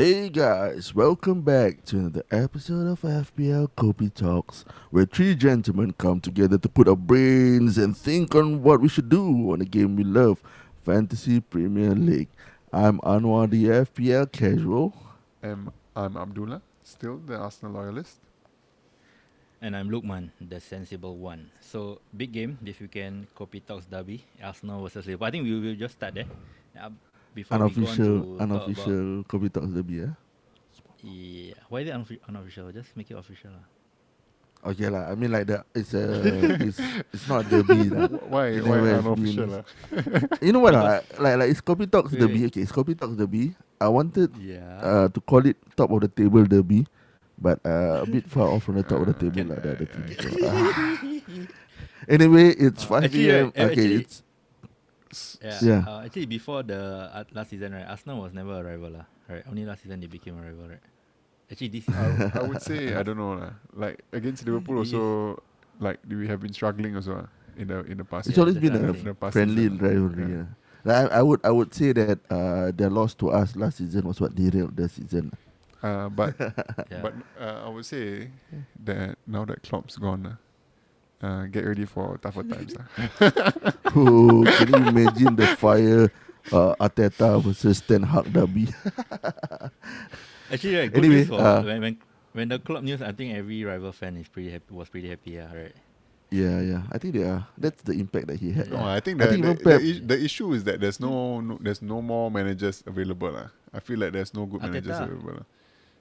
Hey guys, welcome back to another episode of FPL Kopi Talks, where three gentlemen come together to put our brains and think on what we should do on a game we love, Fantasy Premier League. I'm Anwaar, the FPL casual. Um, I'm Abdullah, still the Arsenal loyalist. And I'm Luqman, the sensible one. So, big game this weekend, Kopi Talks Derby, Arsenal versus Liverpool. I think we will just start there. Uh, before Unofficial, we go on to unofficial Kopi Talks derby, yeah? Yeah. Why is it unoffi- unofficial? Just make it official. lah. Okay lah. I mean like that. It's a, it's, it's not derby lah. Wh- Why? You Why it's unofficial? lah? You know what? lah? like like it's Kopi Talks Wait, derby. wait. Okay, it's Kopi Talks derby. I wanted Yeah. uh, to call it top of the table derby, but uh, a bit far off from the top of the table Can- like the other team. So, ah. anyway, it's five Actually, p.m. right, uh, okay, actually- it's yeah. yeah. Uh, actually, before the uh, last season, right, Arsenal was never a rival. lah. Right. Only last season they became a rival, right? Actually, this season. I, I would say I don't know lah. Like against Liverpool Yes. also, like we have been struggling also ah, in the in the past. it's Yeah, always been a friendly season. rivalry. Yeah. Yeah. Like, I, I would I would say that uh, their loss to us last season was what derailed the season. Uh, but yeah. but uh, I would say that now that Klopp's gone, uh, uh, get ready for tougher times. ah. oh, can you imagine the fire uh, Arteta versus Ten Hag derby? Actually, right, good Anyway, news for uh, when, when when the club news, I think every rival fan is pretty happy. Was pretty happy, yeah, right? yeah, yeah. I think they are. That's the impact that he had. No. I think I the think the, the, is- the issue is that there's no, no there's no more managers available. lah. I feel like there's no good managers Arteta. available.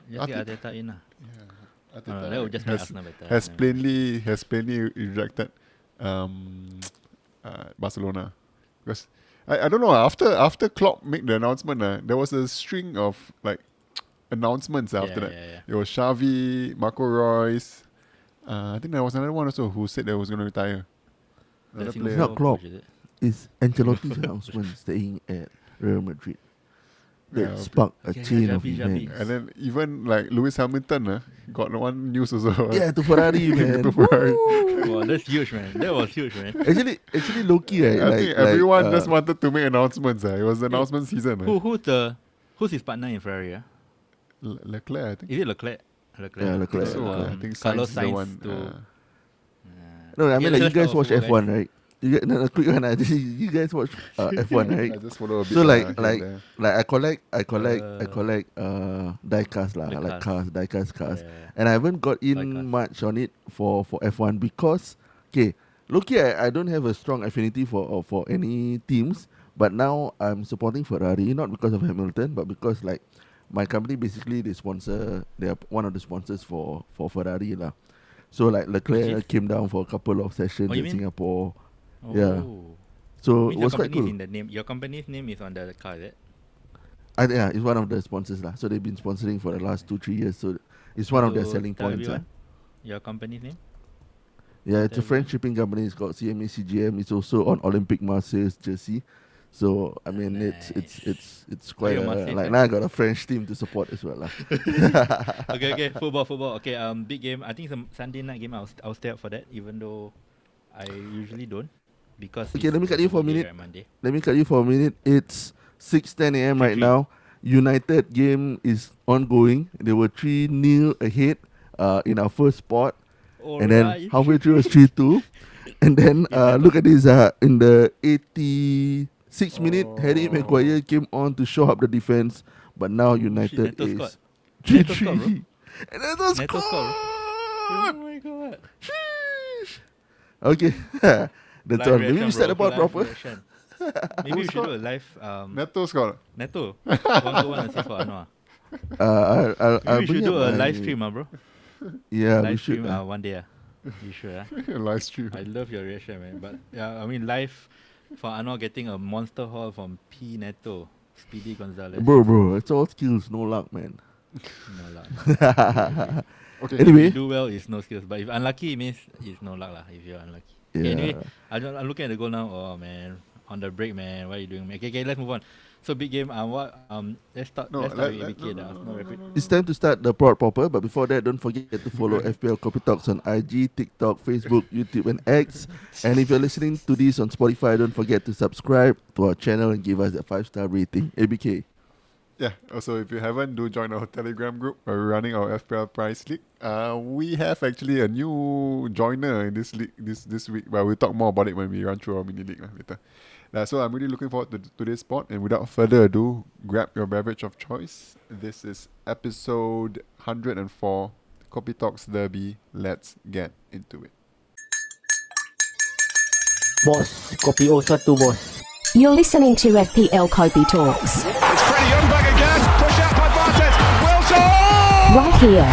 Just get Arteta- Arteta in, lah. Yeah. Uh, Arteta that would just has, better. has yeah. plainly has plainly rejected um, uh, Barcelona because I, I don't know after after Klopp made the announcement uh, there was a string of like announcements Yeah, after that. yeah, yeah. It was Xavi, Marco Reus. Uh, I think there was another one also who said that was going to retire. The Another player. Not Klopp. is? It's Ancelotti's announcement staying at Real Madrid that Yeah, sparked a Yeah, chain yeah, of Xavi, Xavi. events. And then even like Lewis Hamilton uh, got one news also. right? yeah, to Ferrari, man. To Ferrari. wow, that's huge, man. That was huge, man. actually, actually, Loki, right? I like, think like, everyone uh, just wanted to make announcements. Uh. It was the announcement season. Uh. Who who's the who's his partner in Ferrari? ah? Le- Leclerc, I think. Is it Leclerc? Leclerc. Yeah, Leclerc, so, uh, Leclerc. I think Carlos Sainz is the one. to. uh, Uh, No, I mean like you guys watch F1, right? You get no, a quick one. uh, You guys watch uh, F1, right? I just follow a bit. So, like- and like- there. Like I collect, I collect, I Uh, collect uh diecast lah, the like cars. cars, diecast cars. Yeah. and I haven't got in Diecast. much on it for for F1 because okay, Loki, I, I don't have a strong affinity for uh, for any teams, but now I'm supporting Ferrari not because of Hamilton, but because like my company basically they sponsor they are one of the sponsors for for Ferrari lah. So like Leclerc came down for a couple of sessions Oh, in mean- Singapore. Oh. Yeah. So it was your quite company's cool. in the name. Your company's name is on the car, is it? I, yeah, it's one of the sponsors lah. So they've been sponsoring for the last two three years. So it's one of their selling points. ah. everyone, Your company's name? Yeah, it's a French shipping company. It's called CMA CGM. It's also on Olympique Marseille's jersey. So I mean, it's it's it's it's quite a like now I got a French team to support as well lah. okay, okay. Football, football. Okay, um, big game. I think it's a Sunday night game. I'll, I'll stay up for that, even though I usually don't. Because Okay, let me cut you for a minute. right, Let me cut you for a minute. It's six ten a.m. right now. United game is ongoing. They were three 0 ahead uh, in our first spot, and then halfway through was three two, and then uh, look at this. Uh, in the eighty six minute, Harry Oh. Maguire came on to show up the defense, but now United Neto is three Neto scored, bro. three. And then scored, scored. Oh my god. Sheesh. Okay, that's Live all. Maybe we start the bro. pod proper. reaction. Maybe we should do a live um, Neto scored. Neto. one go one assist for Anwaar. Uh, I'll, I'll, I'll we should do a live stream, ah, bro. Yeah, we live should. stream uh. uh, one day. ah. You sure? ah. Live stream. I love your reaction, man. But yeah, I mean, live for Anwaar getting a monster haul from P Neto, Speedy Gonzalez. Bro, bro, it's all skills, no luck, man. No luck. Okay. Anyway, If anyway, you do well, it's no skills. But if unlucky, it means it's no luck, lah. If you're unlucky. Okay, anyway, yeah. I don't, I'm looking at the goal now. Oh man, on the break, man. What are you doing, man? Okay, okay, let's move on. So big game. Um, what? Um, let's start. No, let's start let- with let- ABK. no, no, no, no, no, no, It's time to start the prod proper, but before that, don't forget to follow FPL Copy Talks on IG, TikTok, Facebook, YouTube, and X. And if you're listening to this on Spotify, don't forget to subscribe to our channel and give us a five star rating. ABK. Yeah. Also, if you haven't, do join our Telegram group. We're running our FPL Prize League. Uh, we have actually a new joiner in this league this this week, but we'll talk more about it when we run through our mini league lah later. Uh, so I'm really looking forward to today's spot. And without further ado, grab your beverage of choice. This is episode 104, Kopi Talks Derby. Let's get into it. Bos, kopi O satu bos. You're listening to FPL Kopi Talks It's Freddie Ljungberg again. Push out by Barthez. Wilson! right here.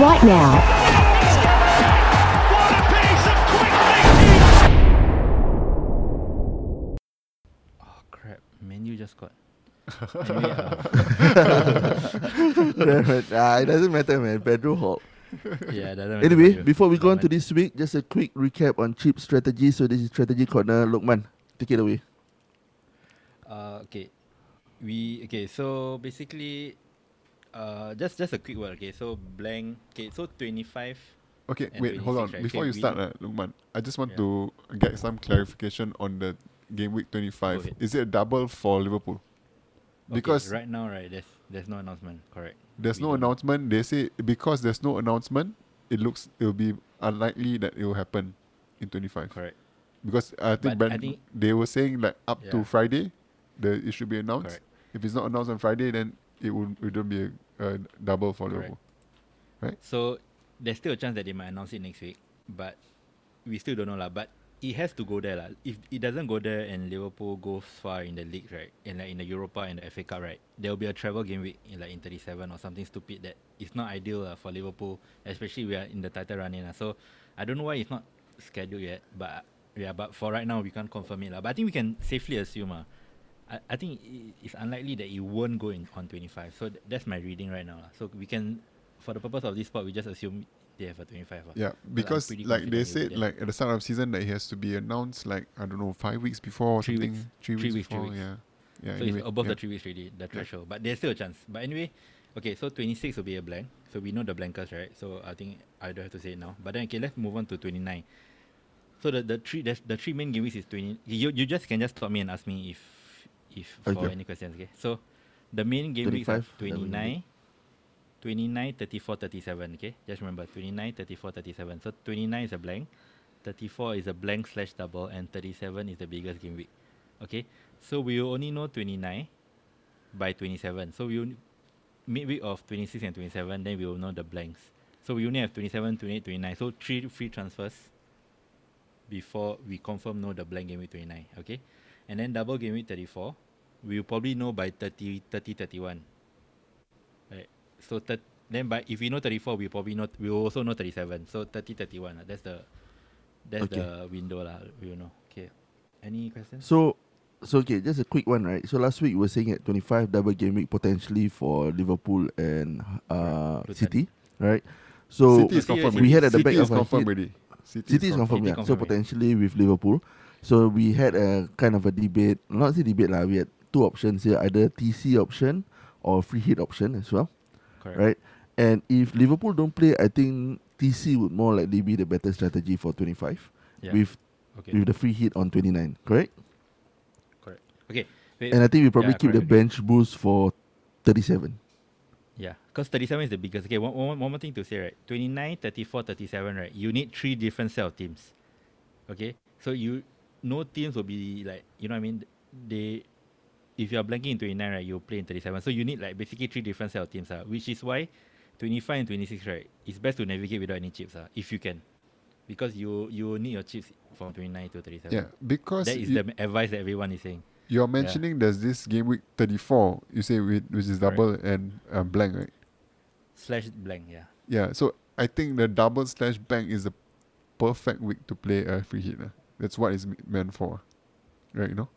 Right now. What a piece of quick thinking! Oh crap! Menu just got. Anyway, uh, Damn it. ah, it doesn't matter, man. Pedro Hall. yeah, Anyway, before we go on to this week, just a quick recap on cheap strategy. So this is strategy corner. Lokman, take it away. Uh, okay, we okay. So basically, uh, just just a quick word. Okay, so blank. Okay, so twenty five. Okay, wait, hold on. 26, right? Before Okay, you start, uh, Lukman, I just want Yeah. to get some clarification on the game week 25. ahead. Is it a double for Liverpool? Because right now, right, there's there's no announcement. Correct. there's we no don't announcement. They say because there's no announcement, it looks it will be unlikely that it will happen in 25. Correct. Because I think, I think- they were saying like up to Yeah. Friday, the it should be announced. Correct. If it's not announced on Friday, then it will it will be a, a double for Correct. Liverpool. So there's still a chance that they might announce it next week, but we still don't know lah. But it has to go there lah. If it doesn't go there and Liverpool goes far in the league, right, and like in the Europa and the FA Cup, right, there will be a travel game week in like in 37 or something stupid that is not ideal lah for Liverpool, especially we are in the title running lah. So I don't know why it's not scheduled yet, but yeah, but for right now we can't confirm it lah. But I think we can safely assume ah. I, I think it's unlikely that it won't go in on 25. So th- that's my reading right now. lah. So we can, for the purpose of this part, we just assume Ah. they have a 25. lah. Yeah, because like they said, it will be there. like at the start of season, that it has to be announced like I don't know five weeks before or Three something. weeks. Three, Three weeks weeks, three before. weeks. Yeah, yeah. so anyway, it's above yeah. the three weeks already, the threshold. But there's still a chance. But anyway, okay, so 26 will be a blank. So we know the blankers, right? So I think I don't have to say it now. But then okay, let's move on to 29. So the, the three the, the three main game weeks is 20. You, you just can just stop me and ask me if if for Okay. any questions, okay? So the main game weeks are 25, that will be 29, 29, 34, 37, okay? Just remember 29, 34, 37. So 29 is a blank, 34 is a blank slash double, and 37 is the biggest game week. Okay? So we will only know 29 by 27. So we will midweek of 26 and 27, then we will know the blanks. So we only have 27, 28, 29. So three free transfers before we confirm know the blank game week 29. Okay? And then double game week 34, we will probably know by 30, 30, 31. Right. So thir- then by if we know 34, we probably know we will also know 37. So 30, 31. lah. That's the that's Okay. the window lah. We will know. Okay. Any questions? So, so okay, just a quick one, right? So last week we were saying at 25 double game week potentially for Liverpool and uh, Luton. City, right? So City is confirmed. we had at the City back is of our confirmed head- already. City, City is confirmed, City yeah. So confirmed, yeah. potentially with Liverpool. So we had a kind of a debate, not say debate lah. We had two options here, either TC option or free hit option as well, Correct. right? And if Liverpool don't play, I think TC would more likely be the better strategy for 25 Yeah. with okay. with the free hit on 29, correct? correct. Okay. Wait, And I think we probably Yeah, keep the correct. bench boost for 37. Yeah, because 37 is the biggest. Okay, one, one, one more thing to say, right? 29, 34, 37, right? You need three different set of teams. Okay? So you, no teams will be like, you know what I mean? They, if you are blanking in 29, right, you'll play in 37. So you need like basically three different set of teams, uh, which is why 25 and 26, right? It's best to navigate without any chips, uh, if you can. Because you you need your chips from 29 to 37. Yeah, because That is you, the advice that everyone is saying. you're mentioning there's this game week 34. You say with, which is double and uh, blank, right? Slash blank, yeah. Yeah, so I think the double slash blank is the perfect week to play a free hit. Uh. That's what it's meant for, right? You know.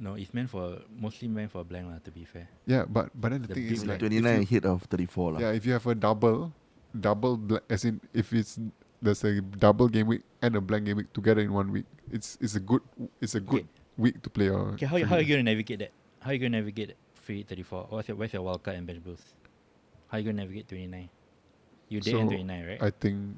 No, it's meant for, mostly meant for blank, lah, to be fair. Yeah, but but then the, The thing is like 29 you- hit of 34 lah. Yeah, if you have a double, double bla- as in if it's there's a double game week and a blank game week together in one week, it's it's a good it's a good Okay. week to play. A Okay, how, how are you to navigate that? How are you to navigate free 34? What's your, where's your wildcard and bench boost? How are you to navigate 29? You did So, end 29, right? I think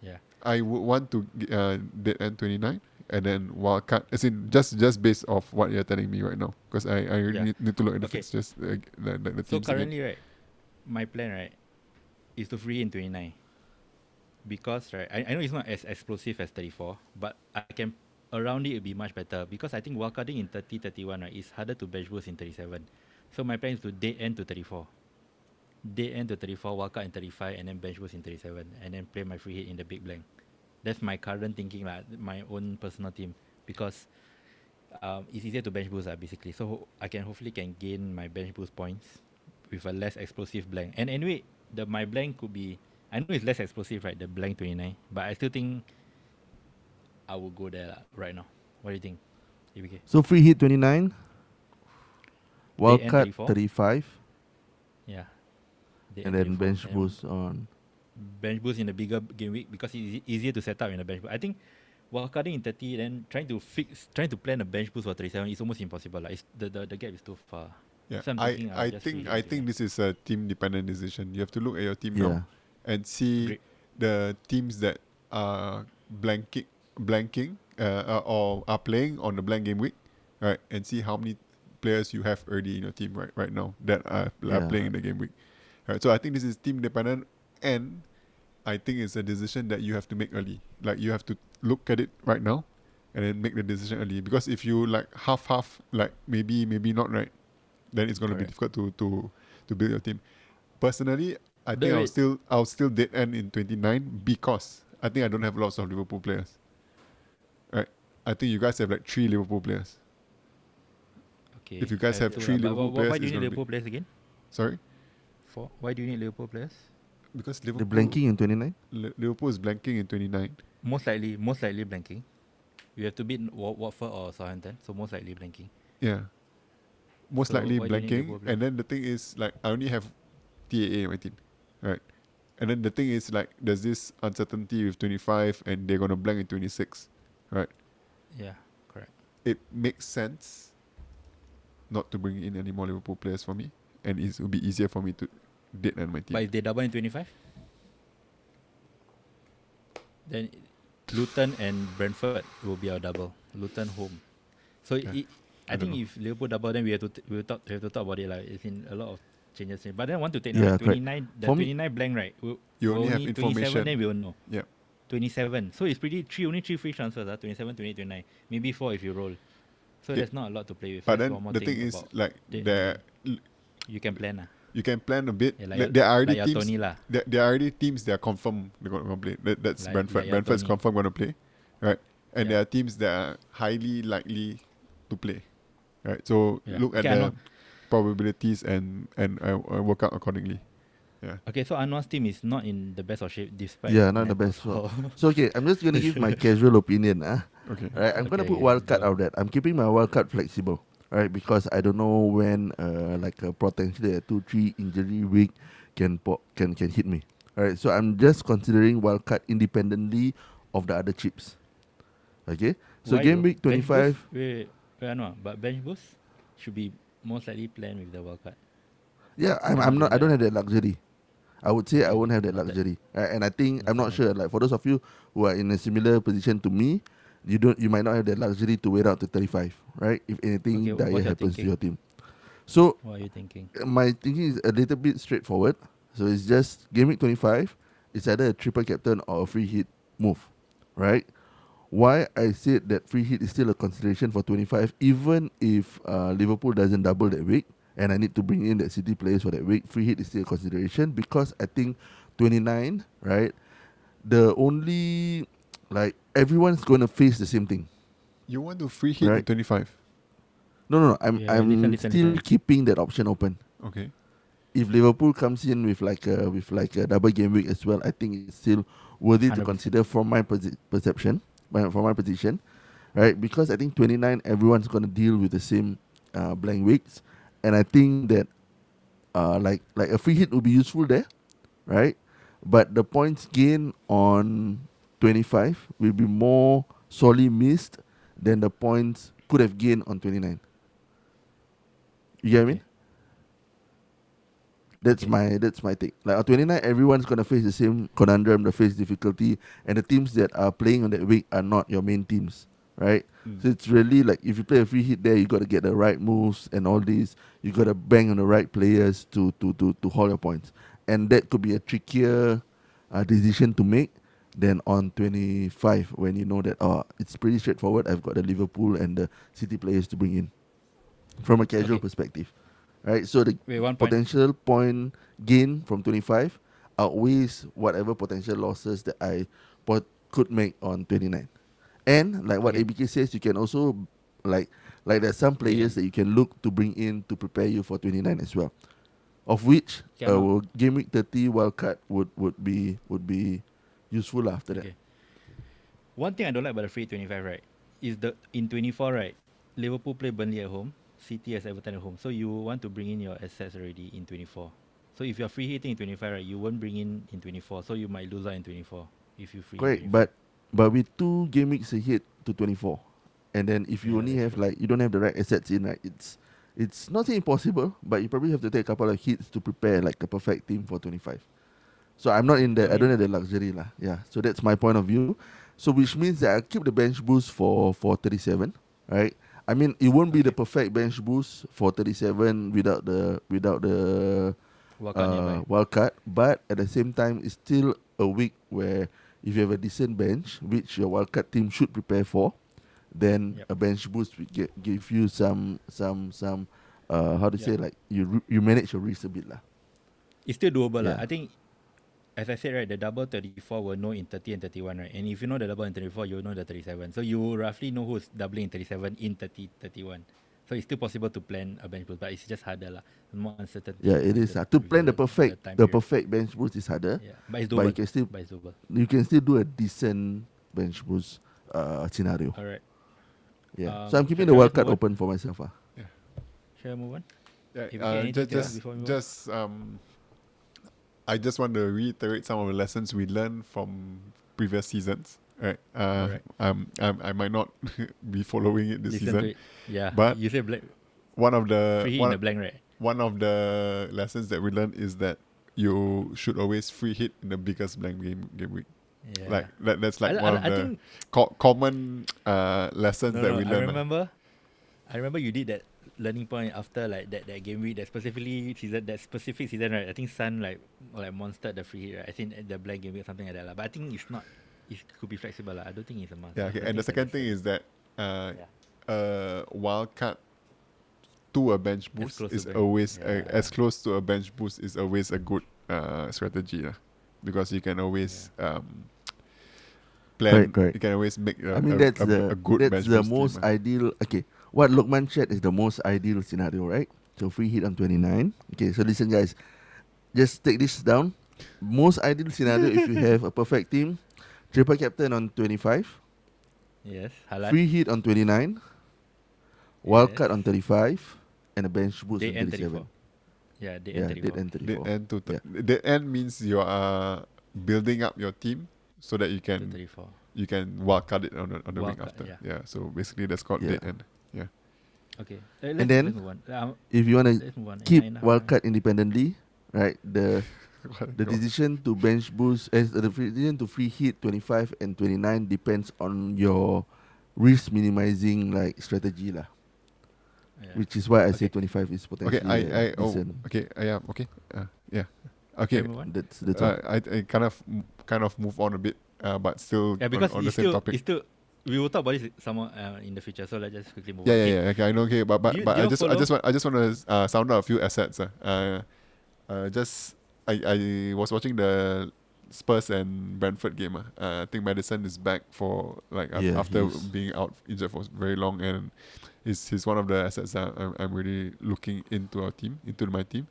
yeah. I would want to uh, dead end 29 and then wildcard. As in, just just based off what you're telling me right now. Because I, I Yeah. need, need to look at the Okay. fixtures, uh, the, the, the So teams again. currently, right, my plan, right, is to free in 29. Because, right, I, I know it's not as explosive as 34, but I can, around it, it'll be much better. Because I think wildcarding in 30, 31, right, is harder to bench boost in 37. So my plan is to dead end to 34. dead end to 34, wildcard in 35, and then bench boost in 37. And then play my free hit in the big blank. That's my current thinking, lah, my own personal team. Because um, it's easier to bench boost, lah, basically. So I can hopefully can gain my bench boost points with a less explosive blank. And anyway, the my blank could be I know it's less explosive, right? The blank twenty nine, but I still think I will go there lah, right now. What do you think? ABK? So free hit 29. Wildcard 34. 35. Yeah. They And then bench boost on. Bench boost in a bigger game week because it's easier to set up in a bench boost. I think wildcarding in 30, then trying to fix, trying to plan a bench boost for 37 is almost impossible. Like it's, the, the, the gap is too far. Yeah, So I'm I, I'll I just think I think this is a team dependent decision. You have to look at your team Yeah. now and see Great. the teams that are blanking blanking uh, uh, or are playing on the blank game week, right? And see how many players you have already in your team right right now that are, are playing in the game week. Right. So I think this is team dependent and I think it's a decision that you have to make early. Like you have to look at it right now and then make the decision early. Because if you like half half, like maybe maybe not right, then it's gonna be difficult to to to build your team. Personally, I think I'll still I'll still dead end in twenty nine because I think I don't have lots of Liverpool players. Right. I think you guys have like three Liverpool players. Okay. If you guys I have three but Liverpool wh- wh- players, why do you need gonna be- Liverpool players again? Sorry? Four. why do you need Liverpool players? Because The Liverpool blanking in 29. Li- Liverpool is blanking in twenty nine. Most likely, most likely blanking. You have to beat Wa- Watford or Southampton, so most likely blanking. Yeah. Most So likely why do you need blanking. Liverpool And then the thing is like I only have TAA in my team. Right. And then the thing is like there's this uncertainty with twenty five and they're gonna blank in twenty six. Right. Yeah, correct. It makes sense not to bring in any more Liverpool players for me. And it will be easier for me to date end my team. But if they double in 25, then Luton and Brentford will be our double. Luton home. So Yeah, it, I, I think know. if Liverpool double, then we have to t- we will talk we have to talk about it like it's in a lot of changes. But then I want to take Yeah, correct. 29 the For me- 29 blank right. We'll, You we'll only have 27 information. then we will know. Yeah. 27. So it's pretty three only three free transfers, uh, 27, 28, 29. Maybe four if you roll. So Yeah. there's not a lot to play with. But That's then the thing is like the- you can plan uh. You can plan a bit. Yeah, like your- there are already like teams Tony lah. there, there are already teams that are confirmed they're going to play. That, that's Like- Brentford. like Brentford's Tony. confirmed going to play, right? And Yeah. there are teams that are highly likely to play, right? So Yeah. look at Okay, the probabilities and and uh, work out accordingly. Yeah. Okay, so Anwar's team is not in the best of shape despite Yeah, not the best. So, so okay, I'm just gonna give my casual opinion. Ah, Okay. right. I'm gonna Okay, put wildcard go. out that. I'm keeping my wildcard flexible, right? Because I don't know when, uh, like a potentially a two three injury week can po- can can hit me. Alright, so I'm just considering wildcard independently of the other chips. Okay, so Why game week 25. boost- Wait, wait, wait, Anwar, but bench boost should be most likely planned with the wildcard. Yeah, I'm, I'm not. I don't have that luxury. I would say I won't have that luxury, right? And I think I'm not sure. Like for those of you who are in a similar position to me, you don't. You might not have that luxury to wait out to 35, right? If anything Okay, dire happens to thinking? your team. So What are you thinking? my thinking is a little bit straightforward. So it's just game week 25. It's either a triple captain or a free hit move, right? Why I said that free hit is still a consideration for 25, even if uh, Liverpool doesn't double that week, and I need to bring in that City players for that week, free hit is still a consideration because I think 29, right? The only like everyone's going to face the same thing. You want to free hit Right. at 25. No, no, no. I'm Yeah, I'm listen, listen, still listen. keeping that option open. Okay. if Liverpool comes in with like a with like a double game week as well, I think it's still worthy to 100%. consider from my posi- perception, my, from my position, right? Because I think 29, everyone's gonna deal with the same uh, blank weeks, and I think that uh, like like a free hit would be useful there, right? But the points gained on 25 will be more sorely missed than the points could have gained on 29. You get what I mean? That's Okay. my that's my take. Like on 29, everyone's gonna face the same conundrum, the face difficulty, and the teams that are playing on that week are not your main teams, right? Mm. So it's really like if you play a free hit there, you got to get the right moves and all these. You got to bang on the right players to to to to hold your points, and that could be a trickier uh, decision to make than on 25 when you know that oh it's pretty straightforward. I've got the Liverpool and the City players to bring in from a casual Okay. perspective, right? So the Wait, point. potential point gain from 25 outweighs whatever potential losses that I pot- could make on 29. And like what Okay. ABK says, you can also like like there's some players that you can look to bring in to prepare you for 29 as well. Of which I'm uh, game week 30 wildcard would would be would be useful after that. Okay. One thing I don't like about the free 25, right, is the in 24, right, Liverpool play Burnley at home, City has Everton at home. So you want to bring in your assets already in 24. So if you're free hitting in 25, right, you won't bring in in 24. So you might lose out in 24 if you free. Correct, but but with two game weeks ahead to 24, and then if you Yeah, only have true. like you don't have the right assets in, right, it's it's not impossible, but you probably have to take a couple of hits to prepare like a perfect team for 25. So I'm not in the I don't have the luxury lah. Yeah, so that's my point of view. So which means that I keep the bench boost for for 37, right? I mean, it won't be the perfect bench boost for 37 without the without the uh, wild card, but at the same time, it's still a week where if you have a decent bench, which your wild card team should prepare for, then Yep. a bench boost will get, give you some some some uh, how to say like you you manage your risk a bit lah. It's still doable. lah. I think, as I said, right, the double 34 will know in 30 and 31, right? And if you know the double in 34, you'll know the 37. So you roughly know who's doubling in 37 in 30, 31. So it's still possible to plan a bench boost, but it's just harder. lah. More uncertain. Yeah, it is. Uh, to plan the perfect time the period. perfect bench boost is harder. Yeah, but it's but doable. you can still but it's doable. you can still do a decent bench boost uh, scenario. All right. Yeah. Um, so I'm keeping the we wild card open for myself. Ah. Shall I move on? Yeah, uh, just just just um, I just want to reiterate some of the lessons we learned from previous seasons. Right. Uh, Alright. um, um, I might not be following it this Listen season. it. Yeah. But you say black, One of the free hit in one, the blank, right? one of the lessons that we learned is that you should always free hit in the biggest blank game game week. Yeah. Like that, that's like I, one I, of I the co- common uh, lessons no, that no, we I learned. ah. remember. I remember you did that learning point after like that, that game week that specifically season that specific season right. I think Sun like like monstered the free hit right. I think the blank game week something like that lah. But I think it's not. It could be flexible lah. I don't think it's a must. Yeah, okay. And the second thing is that uh, Yeah. uh, wild card to a bench boost is bench- always yeah. uh, as close to a bench boost is always a good uh, strategy lah. because you can always um, plan. Correct, correct. You can always make. A, I mean a- that's a, the a good that's bench the boost team, most ah. ideal. Okay, what Luqman shared is the most ideal scenario, right? So free hit on 29. Okay, so listen, guys, just take this down. Most ideal scenario if you have a perfect team, triple captain on 25, Yes, halal. free hit on 29, wild Yes. card on 35, and a bench boost Dead on end 37. 34. Yeah, dead Yeah, end dead 34. end Dead 34. end to Yeah. dead end means you are building up your team so that you to can 34. you can wildcard it on the, on the week Wildcard, after. yeah. Yeah. So basically that's called Yeah. dead end. Yeah. Okay. Uh, let's, then- let's move on. Um, If you want to keep Nine and a half, wild right? card independently, right? The the decision to bench boost as the free- decision to free hit 25 and 29 depends on your risk minimizing like strategy lah. Yeah. Which is why I say Okay. 25 is Okay, potentially I, uh, I oh, decent. okay, uh, yeah, okay, uh, yeah, okay. That's that's Uh, all. I, I kind of kind of move on a bit, uh, but still Yeah, because on, on the same still, topic. it's still, we will talk about this some more uh, in the future. So let's just quickly move Yeah, on. yeah, Okay. yeah. Okay, I know. Okay, but but, Do you- but I you just I just want I just want to uh, sound out a few assets. Uh, uh, uh just I I was watching the Spurs and Brentford game. Uh, uh, I think Maddison is back for like Yeah, after being out injured for very long, and he's he's one of the assets that I'm, I'm really looking into our team, into my team.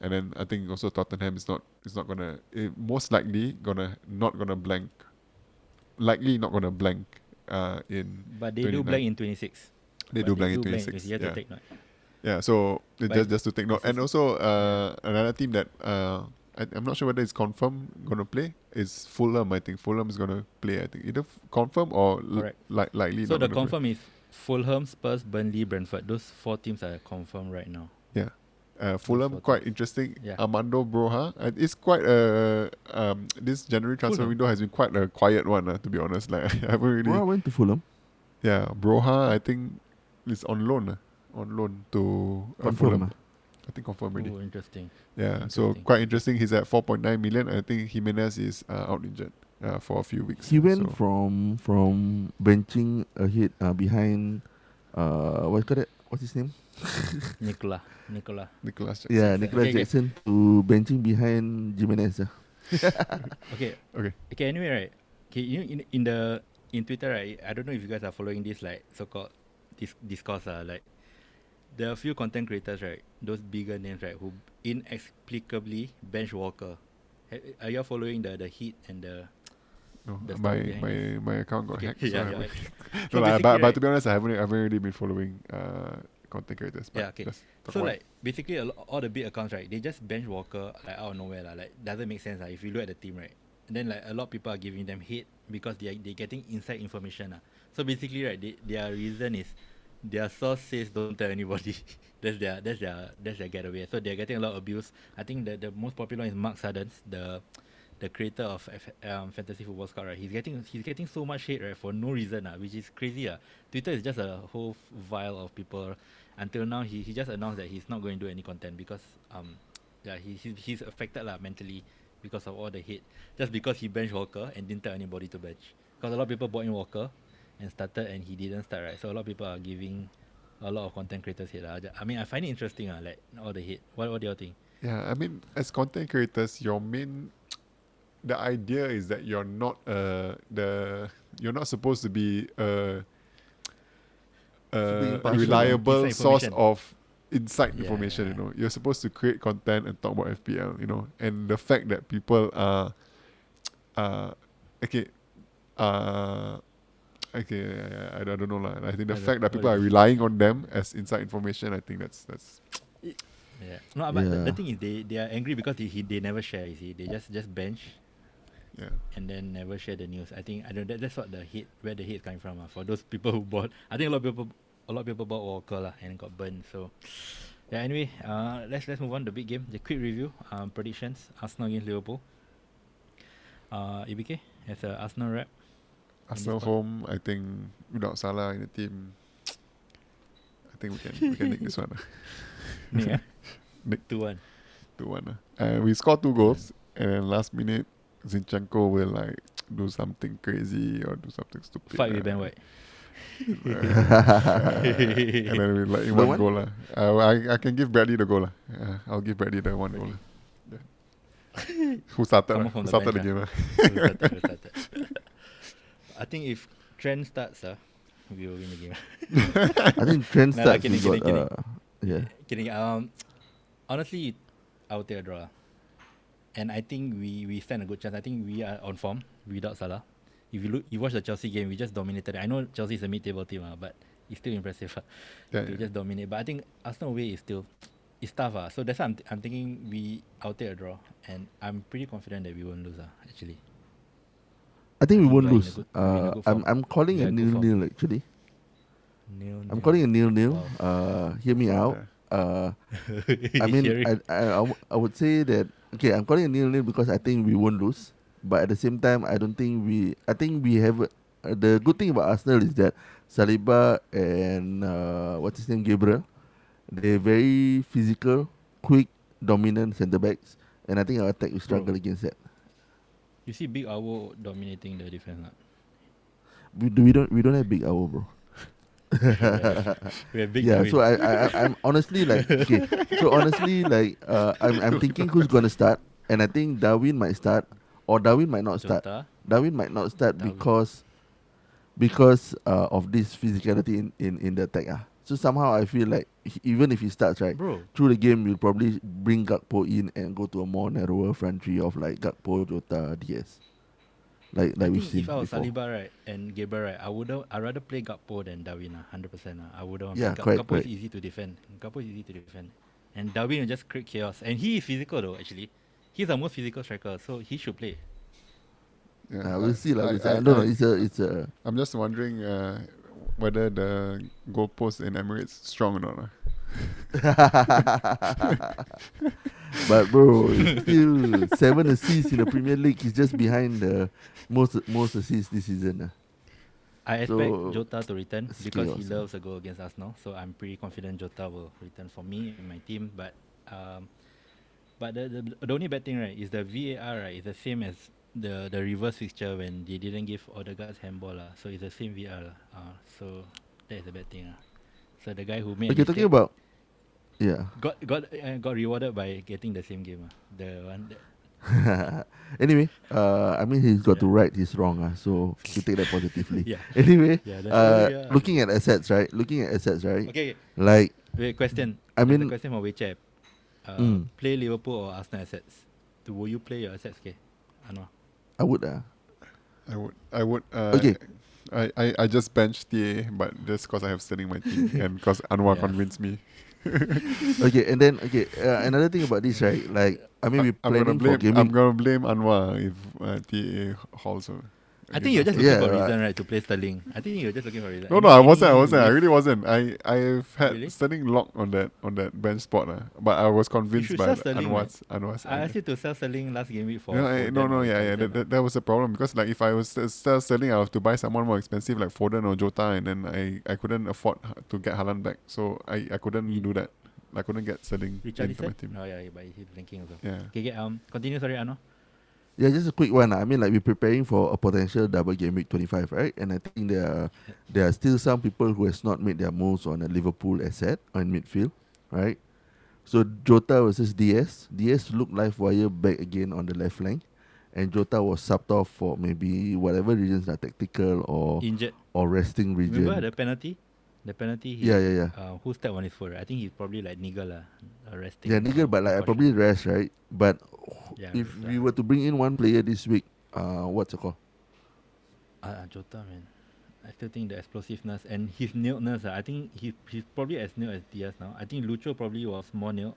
And then I think also Tottenham is not is not gonna most likely gonna not gonna blank, likely not gonna blank. Uh, in But they do 29. blank in 26. they But do blank in 26. You have yeah. to take note. Yeah, so But just just to take note, and also uh, another team that uh, I, I'm not sure whether it's confirmed gonna play is Fulham. I think Fulham is gonna play. I think either f- confirm or l- like likely. So the gonna play. confirm is Fulham, Spurs, Burnley, Brentford. Those four teams are confirmed right now. Yeah, Uh, Fulham quite interesting. Yeah. Armando Broha. Uh, it's quite a um this January transfer Fulham. window has been quite a quiet one. Uh, to be honest, like I haven't really. Bro, I went to Fulham. Yeah, Broha. I think is on loan. Uh, on loan to uh, Fulham. ah. I think confirmed already. Oh, interesting. Yeah, so Interesting. quite interesting. He's at 4.9 million. I think Jimenez is uh, out injured uh, for a few weeks. He went so. from from benching ahead uh, behind uh what call it? What's his name? Nicola. Nicola. Nicholas Jackson. Yeah. Nicholas Okay, okay. Jackson to benching behind Jimenez. ah. Okay. Okay. Okay. Anyway, right. Okay. You know, in in the in Twitter, right. I don't know if you guys are following this like so-called dis- discourse. Uh, like there are a few content creators, right? Those bigger names, right? Who inexplicably bench Walker. Ha- Are you following the the heat and the No, The my story behind my my account got Okay, hacked. so yeah, I yeah, no, So lah, basically, but, but right- to be honest, I haven't I haven't really been following uh, content creators. But Yeah, okay. So like basically all the big accounts right, they just bench Walker like out of nowhere lah. Like doesn't make sense lah if you look at the team right. And then like a lot of people are giving them hate because they are they getting inside information lah. So basically right, they, their reason is their source says don't tell anybody. that's their that's their that's their getaway. So they're getting a lot of abuse. I think the the most popular is Mark Sutherns, the the creator of F- um, Fantasy Football Scout, right? He's getting he's getting so much hate, right, for no reason, uh, which is crazy. Uh. Twitter is just a whole vial of people. Until now, he, he just announced that he's not going to do any content because um yeah he, he he's affected lah mentally because of all the hate. Just because he benched Walker and didn't tell anybody to bench. Because a lot of people bought in Walker and started and he didn't start right. So a lot of people are giving a lot of content creators hate. lah. I mean I find it interesting uh, like all the hate. What what do you think? Yeah, I mean, as content creators, your main the idea is that you're not uh the you're not supposed to be a, be a reliable source of inside Yeah, information. yeah. You know, you're supposed to create content and talk about FPL. You know, and the fact that people are, uh, okay, uh. Okay, yeah, yeah, I, don't- I don't know lah. I think the I fact that what people are relying on them as inside information, I think that's that's Yeah. No, but the, the thing is they, they are angry because they, he, they never share. You see, they just just bench yeah. and then never share the news. I think I don't. That, that's what the hate where the hate is coming from. Uh, for those people who bought, I think a lot of people a lot of people bought Walker lah and got burned. So yeah. Anyway, uh, let's let's move on to the big game. The quick review. Um, predictions. Arsenal against Liverpool. Uh, ABK as a Arsenal rep. Arsenal home, I think without Salah in the team, I think we can we can nick this one. ah. Nick, eh? Nick. Two one. Two one. ah. And we scored two goals, and then last minute, Zinchenko will like do something crazy or do something stupid. Fight with. Ben White. and then we like in The one one? goal lah. Uh, I I can give Bradley the goal lah. Uh, I'll give Bradley the one goal. lah. Yeah. Who started? Come lah? Who started the bench, game? ah. ah? Who started, who started. I think if Trent starts, uh, we will win the game. I think Trent Nah, lah, starts. kidding, we got, kidding, kidding. uh, yeah. Kidding. Um, honestly, I would take a draw. Lah. And I think we, we stand a good chance. I think we are on form without Salah. If you look, you watch the Chelsea game, we just dominated. I know Chelsea is a mid-table team, uh, but it's still impressive. Uh, Yeah, to yeah. just dominate. But I think Arsenal away is still it's tough. Uh. So that's why I'm, th- I'm thinking we I'll take a draw, and I'm pretty confident that we won't lose. Uh, actually. I think we won't we are in a lose. good- we are in a Uh, I'm. I'm calling We are a nil nil actually. Nil, I'm nil. calling a nil nil. Wow. Uh, hear me out. Uh, I mean, Hearing- I, I, I, w- I would say that okay. I'm calling a nil nil because I think we won't lose, but at the same time, I don't think we. I think we have. Uh, the good thing about Arsenal is that Saliba and uh, what's his name, Gabriel, they're very physical, quick, dominant centre backs, and I think our attack will struggle against that. you see Big Awo dominating the defense. Not? We, do, we don't we don't have big hour, bro. We have big. yeah, so I, I I- I'm honestly like okay. So honestly, like uh, I'm I'm thinking who's gonna start, and I think Darwin might start, or Darwin might not start. Jota. Darwin might not start Darwin. because because uh, of this physicality in, in, in the attack. Ah. So somehow I feel like he- even if he starts right Bro, through the game, we'll probably bring Gakpo in and go to a more narrower front three of like Gakpo, Jota, DS. Like like think seen if I was before. Saliba right and Gabriel right, I would I rather play Gakpo than Darwin. Uh, Hundred percent. Uh, I would want Yeah, Gak- correct, Gakpo correct. is easy to defend. Gakpo is easy to defend, and Darwin will just create chaos. And he is physical though. Actually, he's the most physical striker, so he should play. Yeah, Uh, we'll see. Like, I- see. I, I- don't know. It's a it's a I'm just wondering uh, whether the goalpost in Emirates strong or not. but bro, still seven assists in the Premier League. He's just behind the most most assists this season. ah. I expect So, Jota to return because he loves a goal against Arsenal. So I'm pretty confident Jota will return for me and my team. But um, but the, the the only bad thing right is the VAR right is the same as the the reverse fixture when they didn't give Odegaard's handball lah. So it's the same VAR lah. Uh, so that is the bad thing lah. So the guy who made Okay, talking about yeah. got got uh, got rewarded by getting the same game. ah. The one that, anyway, uh, I mean he's got to Yeah. right his wrong, uh, so you take that positively. yeah. Anyway, Yeah, uh, yeah. looking at assets, right? Looking at assets, right? Okay. Like, Wait, question. I There's mean- question from WeChat. Uh, Mm. Play Liverpool or Arsenal assets? Do, will you play your assets? Okay. Anwar. I would, uh, I would. I would. Uh, Okay. I, I, I just benched TA, but just because I have Sterling in my team and because Anwar Yeah. convinced me. okay, and then okay, uh, another thing about this, right? Like, I mean, we're I'm gonna planning for blame. gaming. I'm gonna blame Anwar if uh, TA hauls. uh, I think you're just looking Yeah, for a right. reason, right, to play Sterling. I think you're just looking for a reason. No, no, I wasn't. I wasn't. I really wasn't. I I've had Really? Sterling locked on that on that bench spot, uh, but I was convinced by Sterling, Anwar's Anwar's. I idea. asked you to sell Sterling last game week for. No, I, no, no, yeah, yeah. That, that, that was the problem because like if I was to sell Sterling, I have to buy someone more expensive like Foden or Jota, and then I, I couldn't afford to get Haaland back, so I, I couldn't You- do that. I couldn't get Sterling into my team. Oh, yeah, yeah, but he's blinking also. Yeah. Okay, okay, um, continue, sorry, Anwar. Yeah, just a quick one. I mean, like we're preparing for a potential double game week 25, right? And I think there are there are still some people who has not made their moves on a Liverpool asset on midfield, right? So Jota versus DS. DS looked live wire back again on the left flank, and Jota was subbed off for maybe whatever reasons, like tactical or Injured. or resting region. Remember the penalty? The penalty. He, yeah, yeah, yeah. Uh, who stepped on his foot? right? I think he's probably like niggle lah, uh, resting. Yeah, niggle, but like I probably rest, right? But Yeah, if we were to bring in one player this week, uh, what's it called? Uh, Jota, man. I still think the explosiveness and his nailedness. Uh, I think he he's probably as nailed as Diaz now. I think Lucho probably was more nailed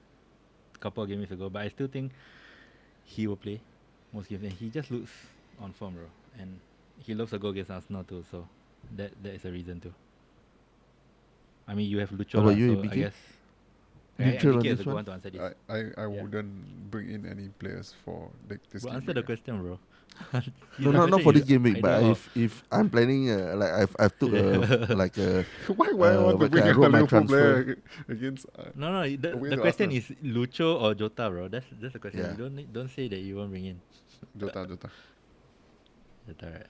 a couple of games ago, but I still think he will play most games. And he just looks on form, bro. And he loves to go against Arsenal too, so that that is a reason too. I mean, you have Lucho, How about lah, you, so I BK? guess. I- Neutral on BK is good one? to answer this. I, I, I Yeah. wouldn't bring in any players for like, this Bro, game answer the question, bro. No, not not for this game week, but if if I'm planning, uh, like I've I've took a like a why why I Uh, want to bring I a wrote my Liverpool player transfer. ag- against? Uh, No, no. The, the question Arsenal. is Lucho or Jota, bro. That's that's the question. Yeah. Don't don't say that you won't bring in Jota, Jota. Jota, right?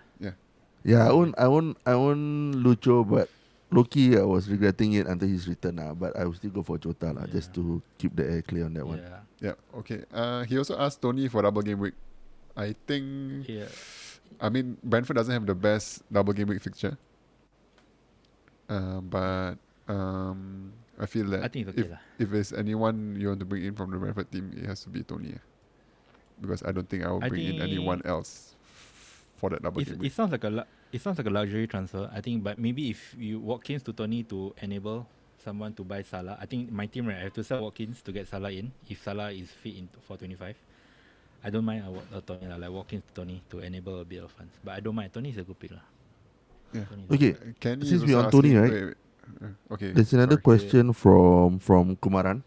yeah. I own I own I own Lucho, but Loki I was regretting it until his return. Uh, but I will still go for Jota lah, just to keep the air clear on that one. Yeah. Yeah. Okay. Uh, he also asked Toney for double game week. I think. Yeah. I mean, Brentford doesn't have the best double game week fixture. Uh, but um, I feel that I think it's okay if, lah. if there's anyone you want to bring in from the Brentford team, it has to be Toney. ah. Because I don't think I will I bring in anyone else for that double It's, game it week. sounds like a lu- it sounds like a luxury transfer. I think, but maybe if you Watkins to Tony to enable someone to buy Salah, I think my team right I have to sell Watkins to get Salah in. If Salah is fit in for twenty five, I don't mind Wa- uh, Tony lah, like Watkins to Tony to enable a bit of funds. But I don't mind. Tony is a good pick lah. Yeah. A Okay, Kenny since also on Tony, right? wait, wait. Okay. There's another sorry. question from from Kumaran.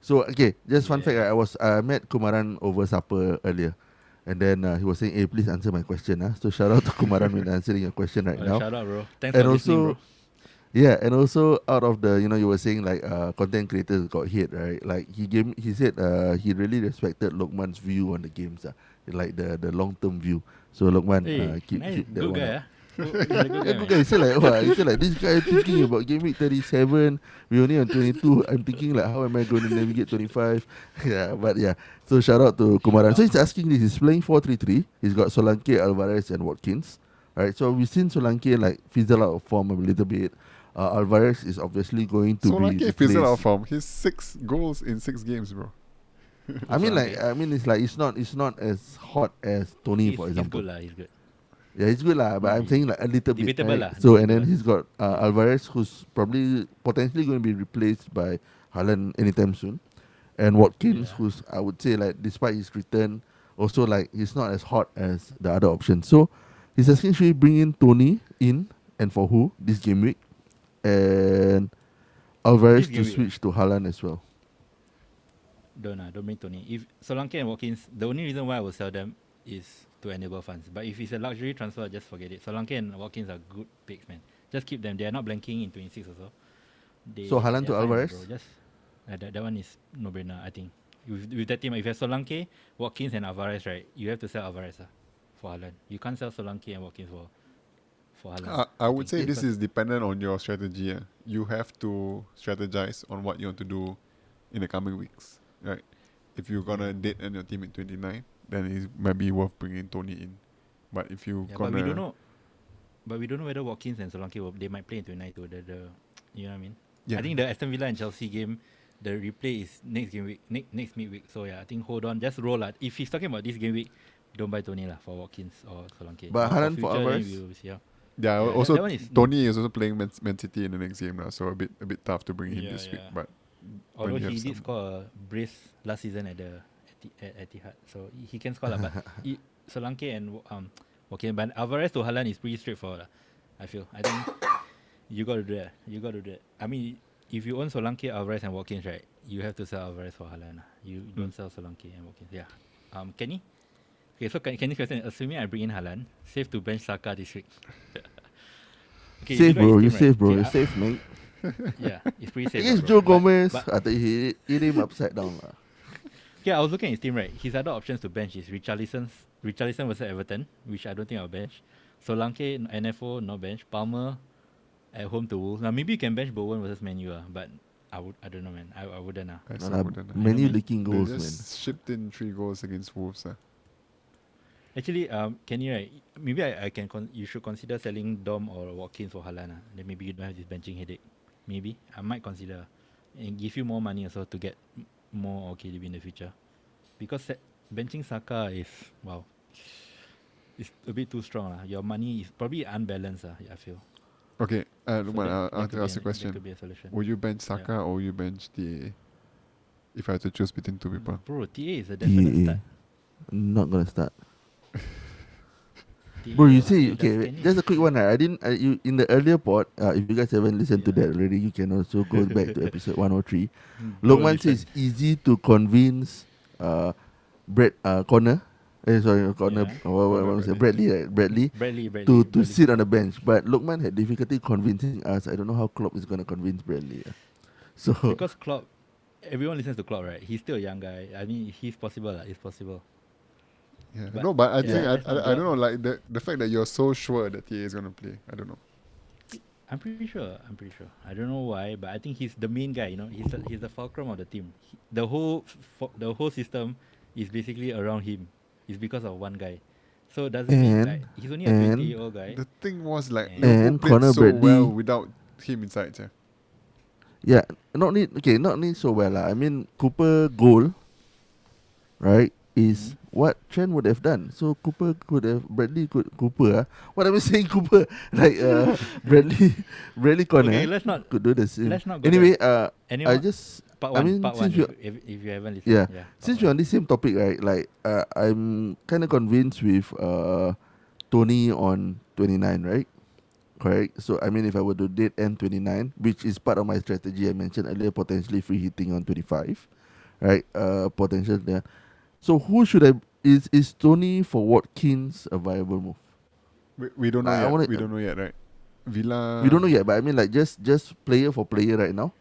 So okay, just fun Yeah. fact. I was I met Kumaran over supper earlier, and then uh, he was saying, "Hey, please answer my question." Uh. So shout out to Kumaran when answering your question right Uh, now. Shout out, bro. Thanks And for listening, also- bro. Yeah, and also out of the you know you were saying like uh, content creators got hit right. Like he gave he said uh, he really respected Lokman's view on the games, uh, like the the long term view. So Lokman, Hey, uh, keep, nice, keep that good one. guy, ah. He's Yeah, guy. He said like, wow, he said like this guy thinking about game week 37. We only on 22. I'm thinking like, how am I going to navigate 25? yeah, but yeah. So shout out to Kumaran. So he's asking this. He's playing 4-3-3. He's got Solanke, Alvarez, and Watkins. Right. So we've seen Solanke like fizzle out of form a little bit. Uh, Alvarez is obviously going to So be. like fizzled out replaced. from his six goals in six games, bro. I mean, like, Solanke. I mean, it's like it's not, it's not as hot as Tony, He's, for he's example. good lah. He's good. Yeah, he's good lah, but I'm Mm. saying like a little bit. Debatable right? lah, So and then he's got uh, Alvarez, who's probably potentially going to be replaced by Haaland anytime soon, and Watkins, Yeah. who's I would say like despite his return, also like he's not as hot as the other options. So he's asking should we bring in Toney in and for who this game week, and Alvarez to game week- switch to Haaland as well. Don't uh, don't bring Toney. If Solanke and Watkins, the only reason why I will sell them is to enable funds. But if it's a luxury transfer, just forget it. Solanke and Watkins are good picks, man. Just keep them. They are not blanking in 26 or so. They, So Haaland to Alvarez? bro. Just uh, that, that one is no brainer. I think with, with that team, if you have Solanke, Watkins, and Alvarez, right, you have to sell Alvarez uh, for Haaland. You can't sell Solanke and Watkins for for Haaland. I, I would say this is dependent on your strategy. eh. You have to strategize on what you want to do in the coming weeks, right? If you're gonna dead end your team in 29, then it might be worth bringing Toney in. But if you Yeah, gonna, but we don't know. But we don't know whether Watkins and Solanke will, they might play in 29 too. The, the you know what I mean? yeah, I think the Aston Villa and Chelsea game, the replay is next game week, next next midweek. So yeah, I think hold on, just roll lah. If he's talking about this game week, don't buy Toney lah for Watkins or Solanke. But Now Haaland for future, then Alvarez? we will see how. yeah. yeah, also, is- Toney is also playing Man, Man City in the next game now, so a bit a bit tough to bring him Yeah, this week. But Although he did score a brace last season at the Eti- at Etihad, so he- he can score lah. But he, Solanke and um, okay, but Alvarez to Haaland is pretty straightforward. lah, I feel. I think you got to do that. You got to do that. I mean, if you own Solanke, Alvarez, and Watkins, right, you have to sell Alvarez for Haaland. lah. You don't sell Solanke and Watkins. Yeah. Um, Kenny. Okay, so Ken- Kenny's question: Assuming I bring in Haaland, safe to bench Saka this week. okay, safe, bro. You team, safe, right? bro. Okay, You safe, mate. Yeah, it's pretty safe. Lah, Joe bro. But- Gomez, but- I think he hit him upside down. lah. Yeah, I was looking at his team right. His other options to bench is Richarlison's Richarlison versus Everton, which I don't think I'll bench. Solanke n- NFO no bench. Palmer at home to Wolves. Now maybe you can bench Bowen versus Menu, uh, but I would I don't know man. I, I wouldn't uh. I Nah, still wouldn't, ah. Many mean? leaking They goals, man. just shipped in three goals against Wolves. ah. Actually, um, Kenny right, maybe I, I can con- you should consider selling Dom or Watkins for Haaland. Uh. Then maybe you don't have this benching headache. Maybe I might consider and give you more money also to get m- more OKDB in the future. Because se- benching Saka is wow, it's a bit too strong lah. Your money is probably unbalanced lah. I feel. Okay, uh, So Lukman, that- I'll, that I'll could be ask an- a question. Could be a solution. Would you bench Saka or would you bench TA? If I had to choose between two people. Bro, TA is a definite TA. start. Not gonna start. Bro, you uh, say okay. Just a quick one. right? I didn't. Uh, you in the earlier pod. Uh, if you guys haven't listened to that already, you can also go back to episode one hundred three. Hmm, Lokman says easy to convince. Uh, Brad uh, corner. Eh, sorry, corner. Yeah. Uh, what, what, what was it? Bradley. Bradley, right? Bradley. Bradley, Bradley, To to Bradley. sit on the bench, but Lokman had difficulty convincing us. I don't know how Klopp is gonna convince Bradley. yeah. So because Klopp, everyone listens to Klopp, right? He's still a young guy. I mean, he's possible. lah. It's possible. Yeah. But- no, but I yeah, think I, I, I don't know like the the fact that you're so sure that TA is gonna play. I don't know. I'm pretty sure. I'm pretty sure. I don't know why, but I think he's the main guy. You know, he's the, he's the fulcrum of the team. He, the whole f- the whole system is basically around him. It's because of one guy. So doesn't mean And- like he's only a and- 20 year old guy. The thing was like And- Liverpool And played Conor so Bradley- well without him inside. Yeah. Yeah, not need okay, not need so well lah. I mean Cooper goal, right, is mm-hmm. What Chen would have done. So Cooper could have Bradley could Cooper. ah. What am I saying? Cooper like uh, Bradley Bradley Conor okay, let's not. could do the same. let's not go Anyway, uh, Anyone, I just part I mean, part since one. you- If, if, you haven't listened. Yeah. yeah since one. we're on the same topic, right? Like uh, I'm kind of convinced with uh, Toney on 29, right? Correct. So I mean, if I were to date M29, which is part of my strategy I mentioned earlier, potentially free hitting on 25, right? Uh, potential there. So who should I? Is is Tony for Watkins a viable move? We, we don't know I- I yet. wanna- we don't know yet, right? Villa. we don't know yet, but I mean, like just just player for player right now.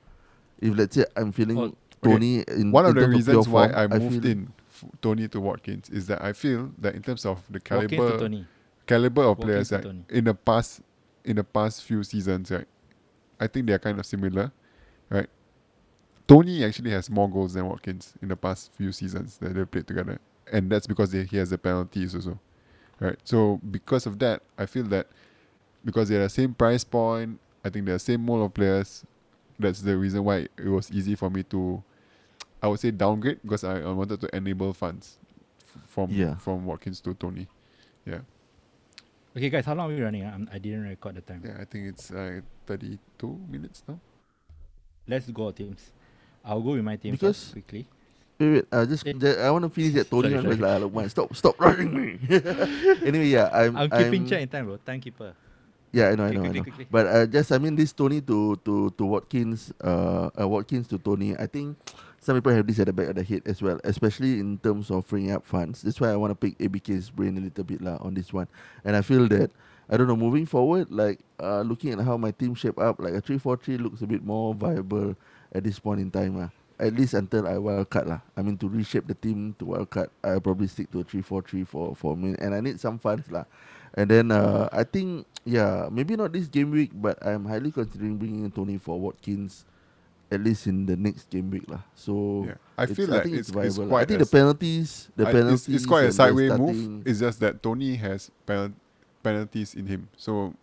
If let's say I'm feeling Oh, Tony in One in of the terms reasons pure why form, I moved feel- in f- Tony to Watkins is that I feel that in terms of the Watkins to caliber Tony. caliber of Watkins players Tony. in the past in the past few seasons, right? I think they are kind of similar, right? Toney actually has more goals than Watkins in the past few seasons that they played together, and that's because they, he has the penalties also, right? So because of that, I feel that because they're the same price point, I think they're the same mold of players. That's the reason why it was easy for me to, I would say downgrade because I, I wanted to enable funds from Yeah. from Watkins to Toney. Yeah. Okay, guys, how long are we running? I'm- I didn't record the time. Yeah, I think it's uh, 32 minutes now. Let's go teams. I'll go with my team Because- first quickly. Wait, wait. Uh, just, just I want to finish that Toney Sorry, one first, lah. Look, stop, stop running me. anyway, yeah, I'm. I'm keeping I'm, check in time, bro. Timekeeper. Yeah, I know, I know, I know. quickly. But uh, just I mean this Toney to to to Watkins, uh, uh, Watkins to Toney. I think some people have this at the back of the head as well, especially in terms of freeing up funds. That's why I want to pick ABK's brain a little bit lah on this one. And I feel that I don't know moving forward, like uh, looking at how my team shape up, like a three four three looks a bit more viable at this point in time lah. At least until I wild card lah. I mean to reshape the team to wild card, I'll probably stick to a three four three for for me, and I need some funds lah. And then uh, I think yeah, maybe not this game week, but I'm highly considering bringing in Tony for Watkins, at least in the next game week lah. So Yeah. I it's- feel I like think it's, it's it's viable. quite I think the penalties, the I- penalties, it's, it's quite a and the sideway move. It's just that Tony has penal- penalties in him, so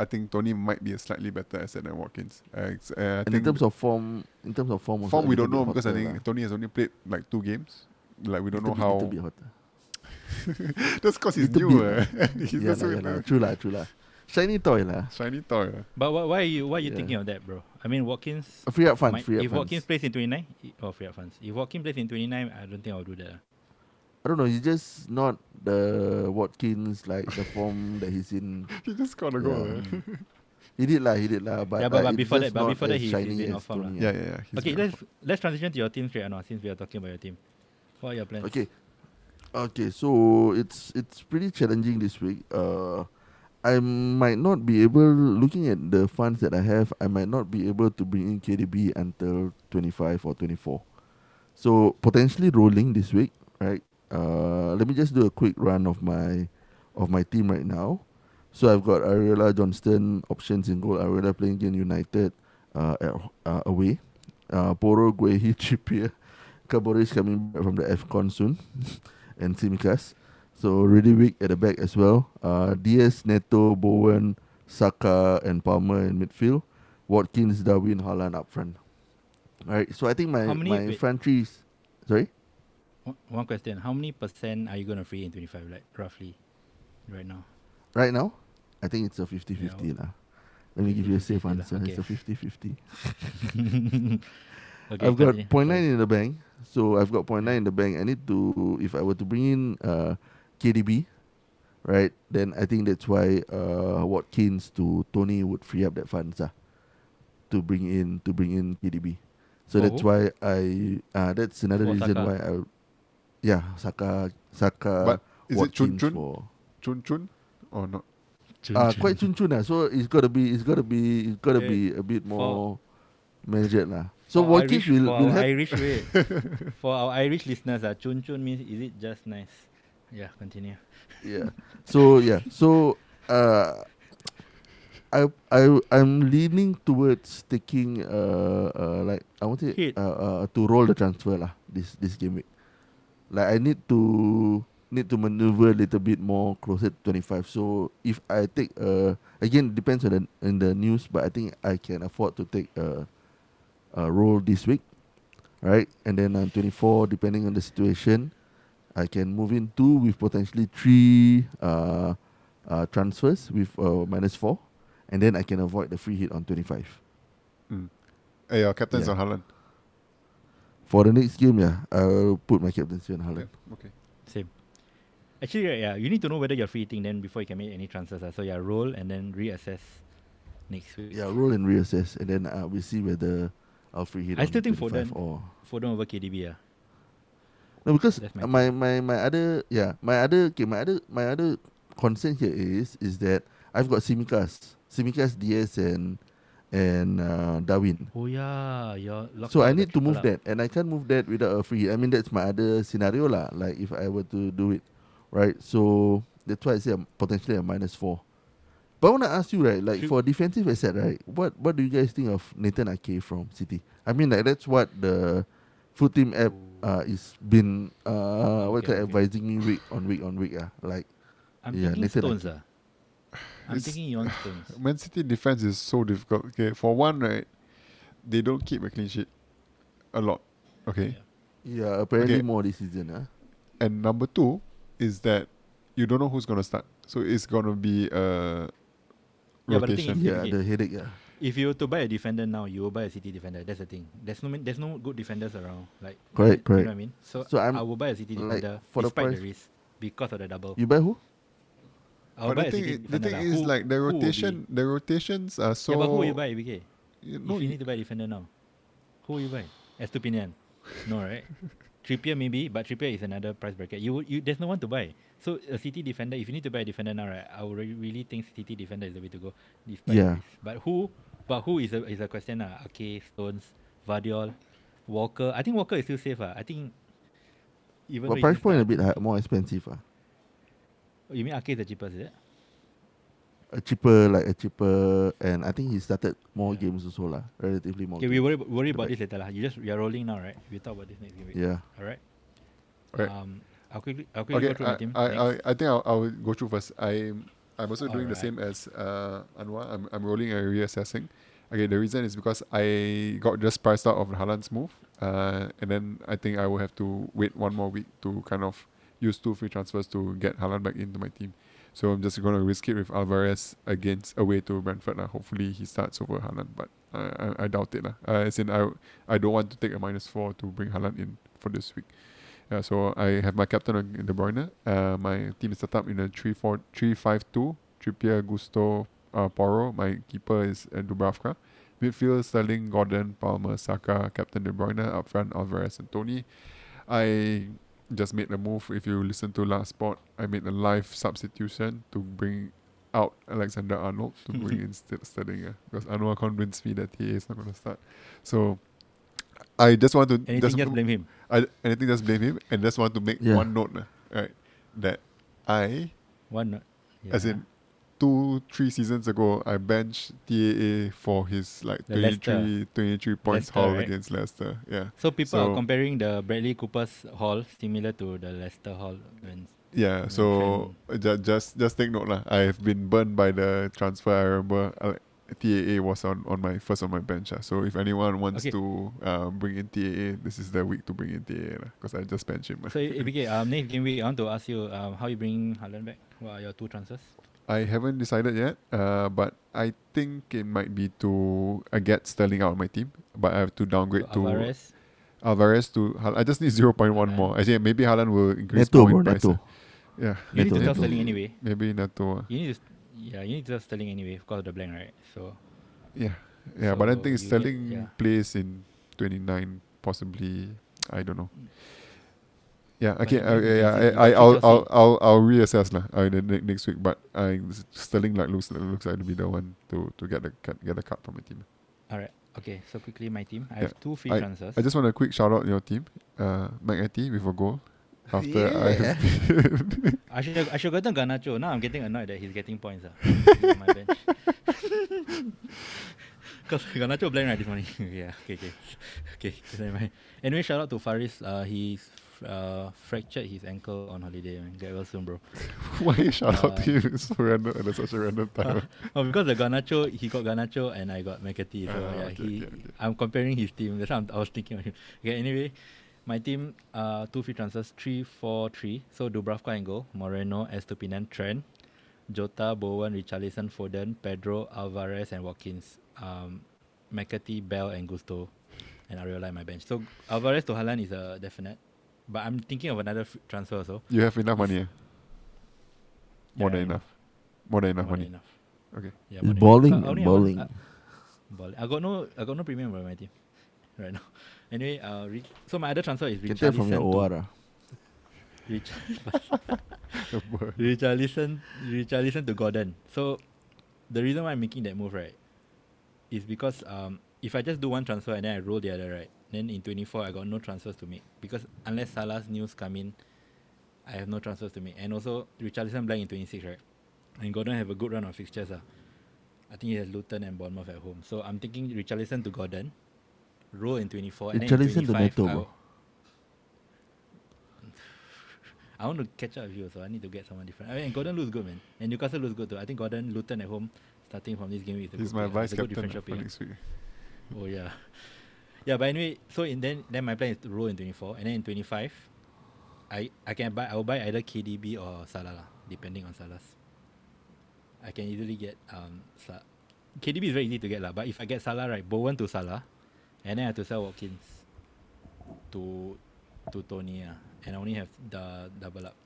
I think Toney might be a slightly better asset than Watkins. Uh, uh, I and in terms of form, in terms of form, form, we don't know because I think lah. Toney has only played like two games. Like we don't know bit- how. little bit hotter. That's because he's Little new. bit. uh. he's yeah, just lah, so yeah, lah. uh, true lah, true lah. Shiny toy lah. shiny toy. uh. But why, why are you why are you Yeah. thinking of that, bro? I mean, Watkins. Uh, Free up funds, might- free up if funds. Watkins plays in 29, i- oh, free up funds. If Watkins plays in 29, I don't think I'll do that. I don't know. He's just not the Watkins like the form that he's in. He just got a goal. Yeah. uh. He did lah, he did lah. But, Yeah, but- uh, but before that- but before that as he's- he's shiny been as off form lah. Yeah, yeah, yeah. Okay, let's let's transition to your team straight now since we are talking about your team. What are your plans? Okay. Okay, so it's it's pretty challenging this week. Uh I might not be able looking at the funds that I have, I might not be able to bring in KDB until 25 or 24. So potentially rolling this week, right? Uh let me just do a quick run of my of my team right now. So I've got Ariella Johnston options in goal, Ariella playing against United uh, at, uh away. Uh Poro Guehi Trippier Caboris coming back from the AFCON soon, and Simicas. So really weak at the back as well. Uh, Diaz, Neto, Bowen, Saka, and Palmer in midfield. Watkins, Darwin, Haaland up front. All right. So I think my my front three is sorry. One- question: How many percent are you gonna free in 25? Like roughly, right now. Right now, I think it's a 50-50 lah. Let me give you a safe 50-50 lah, answer. It's a 50-50. okay, I've got continue. point nine in the bank. So I've got point nine in the bank. I need to if I were to bring in uh, KDB, right? Then I think that's why uh, Watkins to Toney would free up that funds ah, to bring in to bring in KDB. So For that's why I uh, that's another For reason why I yeah Saka Saka But is it Chun Chun? for Chun Chun or not? Chun uh, chun. quite chun chun ah. So it's gotta be it's gotta be it's gotta Eh, be a bit for- more measured lah. So For Watkins Irish, will, for will have Irish wait. for our Irish listeners, uh, chun chun means is it just nice? Yeah, continue. yeah. So yeah. So uh, I I I'm leaning towards taking uh, uh like I want to uh, uh to roll the transfer lah this this game week. Like I need to need to maneuver a little bit more closer to 25. So if I take uh again depends on the in the news, but I think I can afford to take a a roll this week, right? And then on 24, depending on the situation, I can move in two with potentially three uh, uh, transfers with uh, minus four, and then I can avoid the free hit on 25. Mm. Hey, your captain's Yeah. on Haaland. For the next game, yeah, I'll put my captaincy on Haaland. Okay. Same. Actually, yeah, you need to know whether you're free hitting then before you can make any transfers. Uh. So yeah, roll and then reassess next week. Yeah, roll and reassess, and then uh, we'll see whether I'll free hit. I still think 25 Foden- or Foden over KDB. Yeah. No, because my my, my my other yeah my other okay my other my other concern here is is that I've got Simicas, Simicas Diaz and and uh, Darwin. Oh yeah, you're locked So I need to move up. that, and I can't move that without a free. hit. I mean that's my other scenario lah. Like if I were to do it, right? So that's why I say I'm potentially a minus four. But I want to ask you, right? Like Should- for defensive asset, right? What what do you guys think of Nathan Ake from City? I mean, like that's what the food team app uh, is been uh what Okay, kind okay. advising me week on week on week. Ah, like I'm Yeah, Nathan stones. Ake. Uh. I'm It's- thinking want stones. Man City defense is so difficult. Okay, for one, right, they don't keep a clean sheet a lot. Okay, yeah, apparently Okay. more this season. Ah, and number two is that you don't know who's gonna start, so it's gonna be a Yeah, but the thing rotation. is- yeah, okay. the headache. Yeah, If you were to buy a defender now, you will buy a City defender. That's the thing. There's no there's no good defenders around. Like Correct, you correct. know what I mean? So, So I I'm- will buy a City like, defender for the despite the price- risk because of the double. you buy who? I'll But buy the thing, the thing lah. is Who- like the who will be- rotation, the rotations are so. yeah, but who will you buy, BK? You if you need to buy a defender now, who will you buy? Estupinan. no, right? Trippier maybe, but Trippier is another price bracket. You would- you there's no one to buy. So a City defender, if you need to buy a defender now, right? I would re- really think City defender is the way to go. despite Yeah. this. But who? But who is a is a question lah. Ake, Stones, Gvardiol, Walker. I think Walker is still safe. Ah, I think. Even But price he's point a bit high, more expensive. Ah. Oh, you mean Ake is the cheapest, is it? A cheaper, like a cheaper, and I think he started more Yeah. games also lah. Relatively more. Okay, we games. worry worry the about back. this later lah. You just you're rolling now, right? We talk about this next week. Yeah. All right. Um, I'll quickly I'll quickly okay, go through I, team. I. I, I think I'll, I'll go through first. I'm I'm also doing the Alright. same as uh, Anwar. I'm, I'm rolling and reassessing. Okay, the reason is because I got just priced out of Haaland's move, uh, and then I think I will have to wait one more week to kind of use two free transfers to get Haaland back into my team. So I'm just going to risk it with Alvarez against away to Brentford. Uh. Hopefully he starts over Haaland, but uh, I, I doubt it. Uh. Uh, as in, I, I don't want to take a minus four to bring Haaland in for this week. Yeah, so I have my captain on De Bruyne. Uh, my team is set up in a 3 4 3 5 2. Trippier, Gusto, uh, Porro. My keeper is uh, Dubravka. Midfield, Sterling, Gordon, Palmer, Saka, Captain De Bruyne. Up front, Alvarez and Toney. I just made a move. If you listen to last spot, I made a live substitution to bring out Alexander Arnold to bring in St- Sterling. Uh, because Anwaar convinced me that he is not going to start. So I just want to Anything, just, blame him. I anything just blame him and just want to make Yeah. one note, uh, right? That I, One. not- as in two, three seasons ago, I benched TAA for his like The 23, 23 points Leicester, haul right? against Leicester. Yeah. So people are comparing the Bradley Cooper's haul similar to the Leicester haul. When Yeah, Mm, so ju- just just take note lah. I've been burned by the transfer. I remember uh, TAA was on, on my first on my bench. ah. So if anyone wants Okay. to uh, bring in TAA, this is the week to bring in TAA because I just benched him. so ABK, um, next game week, I want to ask you um, how you bring Haaland back. What are your two transfers? I haven't decided yet, uh, but I think it might be to uh, get Sterling out of my team, but I have to downgrade So to Alvarez. Alvarez to. Hal- I just need zero point one more. Actually, maybe Haaland will increase Neto, more bro, in price. Neto. ah. Yeah, You need to Neto, sell Neto. Sterling anyway. maybe Neto. ah. You need to, yeah, you need to sell Sterling anyway because of the blank, right? So Yeah, yeah, but I So think Sterling get- yeah. plays in twenty nine, possibly. I don't know. Yeah, okay. Uh, yeah, I, I, I'll, I'll, I'll, I'll reassess lah. Uh, the ne- next week, but I Sterling like looks looks like to be the one to to get the cut, get the cut from my team. all right, okay. So quickly, my team. I Yeah, have two free I- transfers. I just want a quick shout out your team, uh, McAtee with a goal. After I have I should have, I should gotten Garnacho. Now I'm getting annoyed that he's getting points. Uh, my bench. Because Garnacho blank right this morning. yeah, okay, okay. Okay. Anyway, shout out to Faris. Uh, he's uh, fractured his ankle on holiday. Man. Get well soon, bro. why you shout out Uh, to him? It's so random and at such a random time. oh, because the Garnacho, he got Garnacho and I got McAtee. So Ah, yeah, okay, he, okay, okay. I'm comparing his team. That's I'm, I was thinking of him. Okay, anyway, my team, uh, two free transfers, three, four, three. So Dubravka and goal, Moreno, Estupinan, Trent, Jota, Bowen, Richarlison, Foden, Pedro, Alvarez, and Watkins. Um, McAtee, Bell, and Gusto, and Areola in my bench. So Alvarez to Haaland is a definite. But I'm thinking of another f- transfer also. You have enough money. eh? More Yeah, than enough. More than enough More money. than enough. Okay. Yeah, It's more than balling. I and only have balling. Ball. I got no, I got no premium on my team right now. Anyway, uh, re- so my other transfer is Can tell from your Richarlison OR. to ah. Rich- Richarlison, Richarlison to Gordon. So the reason why I'm making that move right is because um, if I just do one transfer and then I roll the other right, then in 24 I got no transfers to make because unless Salah's news come in, I have no transfers to make. And also Richarlison blank in 26 right, and Gordon have a good run of fixtures ah. I think he has Luton and Bournemouth at home. So I'm thinking Richarlison to Gordon, roll in 24. and then in Richarlison to 25, Neto, I bro. I want to catch up with you, so I need to get someone different. I mean, Gordon looks good, man, and Newcastle looks good too. I think Gordon, Luton at home, starting from this game week. is a He's good my pick, vice It's a good captain differential for next week. Oh yeah, yeah. But anyway, so in then then my plan is to roll in 24, and then in 25, I I can buy I will buy either KDB or Salah lah, depending on Salah's. I can easily get um Sa- KDB is very easy to get lah, but if I get Salah right, Bowen to Salah, and then I have to sell Watkins to to Toney ah, and I only have the double up.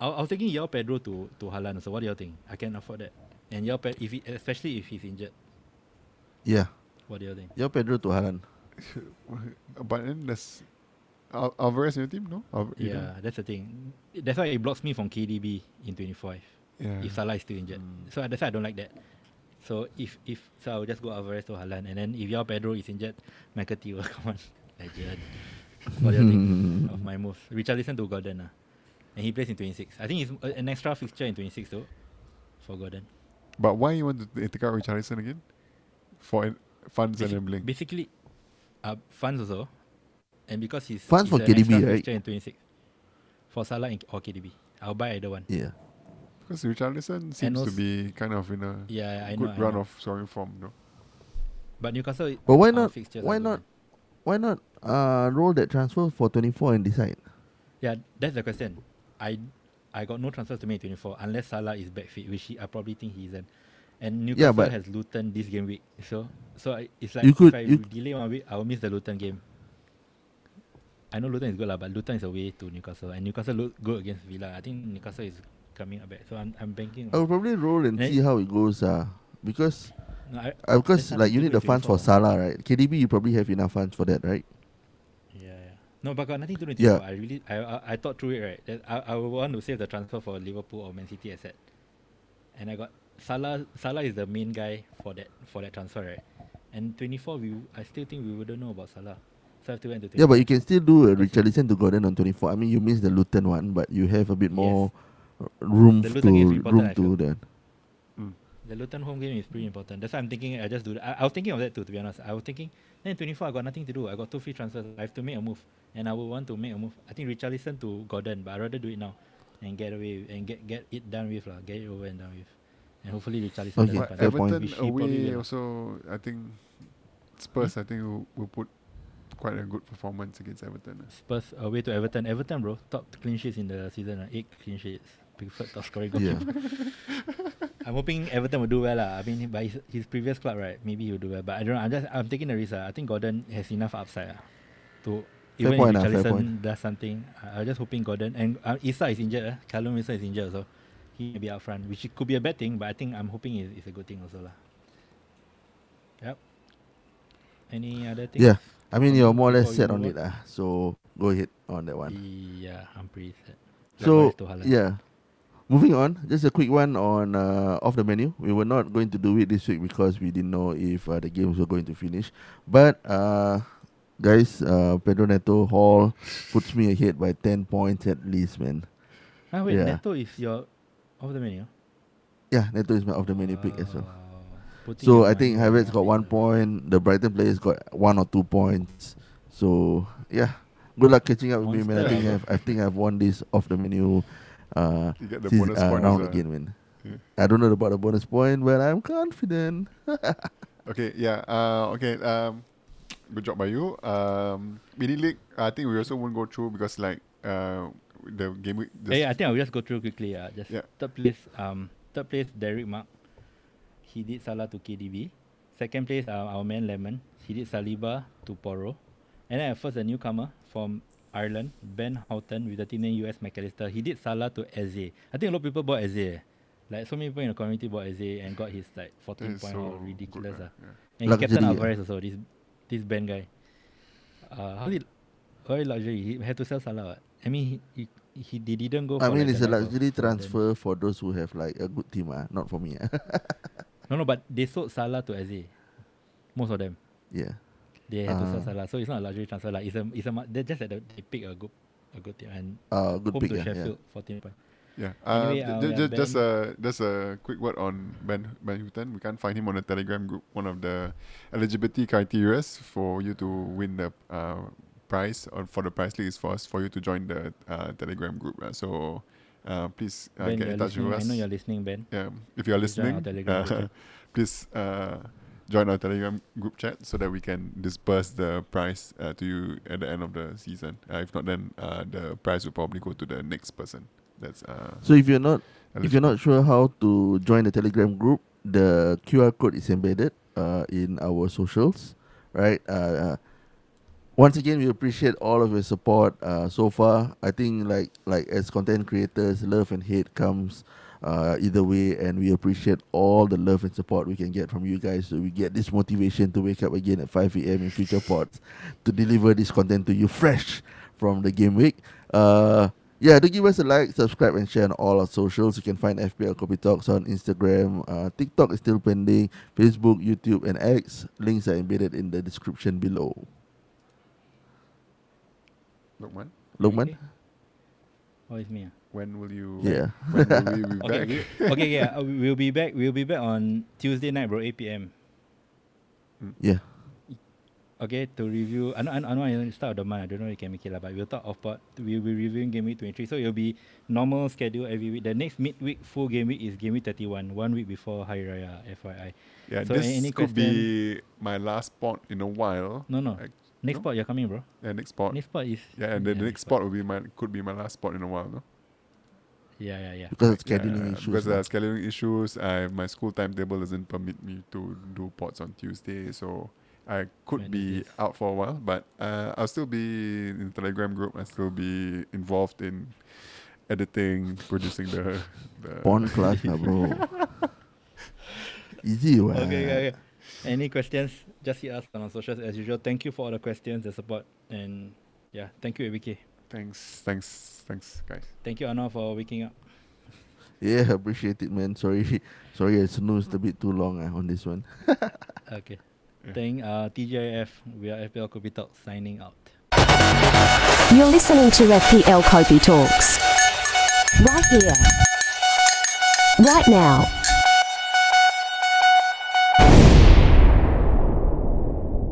I, was thinking João Pedro to to Haaland. So what do you think? I can afford that. And João Pedro, if he, especially if he's injured, Yeah. What do you think? Yo Pedro to Haaland. But then there's Al- Alvarez in your team, no? Al- Yeah, that's the thing. That's why it blocks me from KDB in 25 Yeah. if Salah is still injured. So that's why I don't like that. So if if so, I will just go Alvarez to Haaland, and then if Yao Pedro is injured, McAtee will come on. Legend. what do you think of my move? Richarlison to Gordon, ah, and he plays in 26. I think it's uh, an extra fixture in 26 though, for Gordon. But why you want to take out Richarlison again? For funds and Basi- gambling. Basically, uh, funds also, and because he's Funds he's for an extra KDB, right? fixture in 26 for Salah and- or KDB. I'll buy either one. Yeah. Because Richarlison seems to also- be kind of in a Yeah, I know. good I run know. of scoring form, no? But Newcastle. But why our not? fixtures Why are good. not? Why not uh, roll that transfer for 24 and decide? Yeah, that's the question. I I got no transfers to make 24 unless Salah is back fit, which he, I probably think he isn't. And Newcastle but- has Luton this game week, so so it's like You could- if I you- delay one week, I will miss the Luton game. I know Luton is good lah, but Luton is away to Newcastle, and Newcastle look good against Villa. I think Newcastle is coming up back, so I'm I'm banking. I will probably roll and Eh? see how it goes. Uh, because no, I, uh, because like you need the funds for Salah, right? KDB you probably have enough funds for that, right? Yeah, yeah. No, but got nothing to do with Yeah. yeah. I really, I, I, I thought through it, right? That I, I would want to save the transfer for Liverpool or Man City asset, and I got Salah. Salah is the main guy for that for that transfer, right? And 24, we, I still think we wouldn't know about Salah, so I have to wait until. Yeah, but you can still do a That's it. Richarlison to Gordon on 24. I mean, you miss the Luton one, but you have a bit more uh, room The to Luton game is important, room to feel. that. the Luton home game is pretty important. That's why I'm thinking. I just do that. I, I was thinking of that too. To be honest, I was thinking. Then 24, I got nothing to do. I got two free transfers. I have to make a move, and I would want to make a move. I think Richarlison to Gordon, but I rather do it now and get away and get get it done with lah. Get it over and done with, and hopefully Richarlison Okay, But fair punish. point. Everton away will. also, I think Spurs, I think will, will put quite a good performance against Everton. Spurs away to Everton. Everton, bro, top clean sheets in the season. Uh, eight clean sheets. Preferred top scoring Yeah. goalkeeper. I'm hoping Everton will do well. lah. I mean, by his, his previous club, right? Maybe he'll do well. But I don't know. I'm just I'm taking the risk. lah. I think Gordon has enough upside lah to Fair even point if lah, Richarlison point. does something. I, I'm just hoping Gordon and uh, Issa is injured. Uh. Callum Wilson is injured, so he may be up front, which could be a bad thing. But I think I'm hoping it's, it's a good thing also lah. Yep. Any other thing? Yeah. I mean, you're more or less set on move it. Uh, so go ahead on that one. Yeah, I'm pretty set. So Likewise to Haaland. yeah, moving on. Just a quick one on uh, off the menu. We were not going to do it this week because we didn't know if uh, the games were going to finish. But uh, guys, uh, Pedro Neto Hall puts me ahead by ten points at least, man. Ah, wait, Yeah. Neto is your off the menu. Yeah, Neto is my off the menu pick as well. Putting So I think Havertz got one point. The Brighton players got one or two points. So yeah, good luck catching up with me, man. I Monster, think. I've, I think I've won this off the menu. Uh, You get the season- bonus uh, points. round ah. again, man. Yeah. I don't know about the bonus point, but I'm confident. Okay, yeah. Uh, okay. Um, good job by you. Um, mini league. I think we also won't go through because like uh, the game week. Eh, I think I'll just go through quickly. Uh, just Yeah. third place. Um, third place Derek Mark. He did Salah to KDB. Second place, uh, our man Lemon. He did Saliba to Porro. And then at first, a newcomer from Ireland, Ben Houghton with the team name US McAllister. He did Salah to Eze. I think a lot of people bought Eze. eh. Like so many people in the community bought Eze and got his like 14 It's point so or ridiculous. good, ah. ah, And he captain Luxury, ah. Alvarez also. This this Ben guy. Uh, how did very luxury? He had to sell Salah. What? I mean, he, he, he they didn't go. I for mean, like it's a luxury Foden. transfer for those who have like a good team, ah, not for me. ah. No, no, but they sold Salah to Eze. Most of them, yeah. they had to sell Ah. Salah. So it's not a luxury transfer. Like it's a, it's a, they just that they pick a good, a good team and Uh, good home pick. to Yeah, yeah. Sheffield, 14 points. Yeah. Uh, Anyway, uh, ju- yeah, just a just a quick word on Ben Ben Houghton. We can't find him on the Telegram group. One of the eligibility criteria for you to win the uh, prize or for the price list is for us for you to join the uh, Telegram group. Uh, so uh, please uh, ben, get in touch with us. I know you're listening, Ben. Yeah, if you are Please listening, uh, please uh, join our Telegram group chat so that we can disperse the prize uh, to you at the end of the season. Uh, if not, then uh, the prize will probably go to the next person. That's uh, So if you're not if you're not sure how to join the Telegram group, the QR code is embedded uh, in our socials, right? Once again, we appreciate all of your support uh, so far. I think like like as content creators, love and hate comes uh, either way, and we appreciate all the love and support we can get from you guys. So we get this motivation to wake up again at 5 a.m. in future pods to deliver this content to you fresh from the game week. Uh, yeah, do give us a like, subscribe, and share on all our socials. You can find FPL Kopi Talks on Instagram. Uh, TikTok is still pending. Facebook, YouTube, and X. Links are embedded in the description below. Lokman, Lokman? Okay. Oh, it's me. ah. when will you? Yeah. When will we be Okay, back? okay, okay, yeah. uh, We'll be back. We'll be back on Tuesday night, bro. 8 p.m. Yeah. Okay, to review. I know, I know, I know I start of the month. I don't know if you can make it, lah, but we'll talk off pod. We'll be reviewing game week 23. So it'll be normal schedule every week. The next midweek full game week is game week 31, one week before Hari Raya, FYI. Yeah, So this any could be my last spot in a while. No, no. Like, Next no? spot, you're coming, bro. Yeah, next spot. Next spot is. yeah, and then the next spot will be my could be my last spot in a while, no? Yeah, yeah, yeah. Because of Yeah, scheduling issues. Because lah. there are scheduling issues. I my school timetable doesn't permit me to do pods on Tuesday, so I could When is be out for a while. But uh, I'll still be in the Telegram group. I'll still be involved in editing, producing the the Porn class, lah, bro. Easy, what? Okay, okay, okay. Any questions? Just hit us on our socials as usual. Thank you for all the questions, the support, and yeah, thank you, ABK. Thanks, thanks, thanks, guys. Thank you, Anna, for waking up. Yeah, appreciate it, man. Sorry, sorry, I snoozed a bit too long uh, on this one. Okay. Yeah. Thank uh, TGIF. We are FPL Kopi Talk signing out. You're listening to FPL Kopi Talks. Right here. Right now.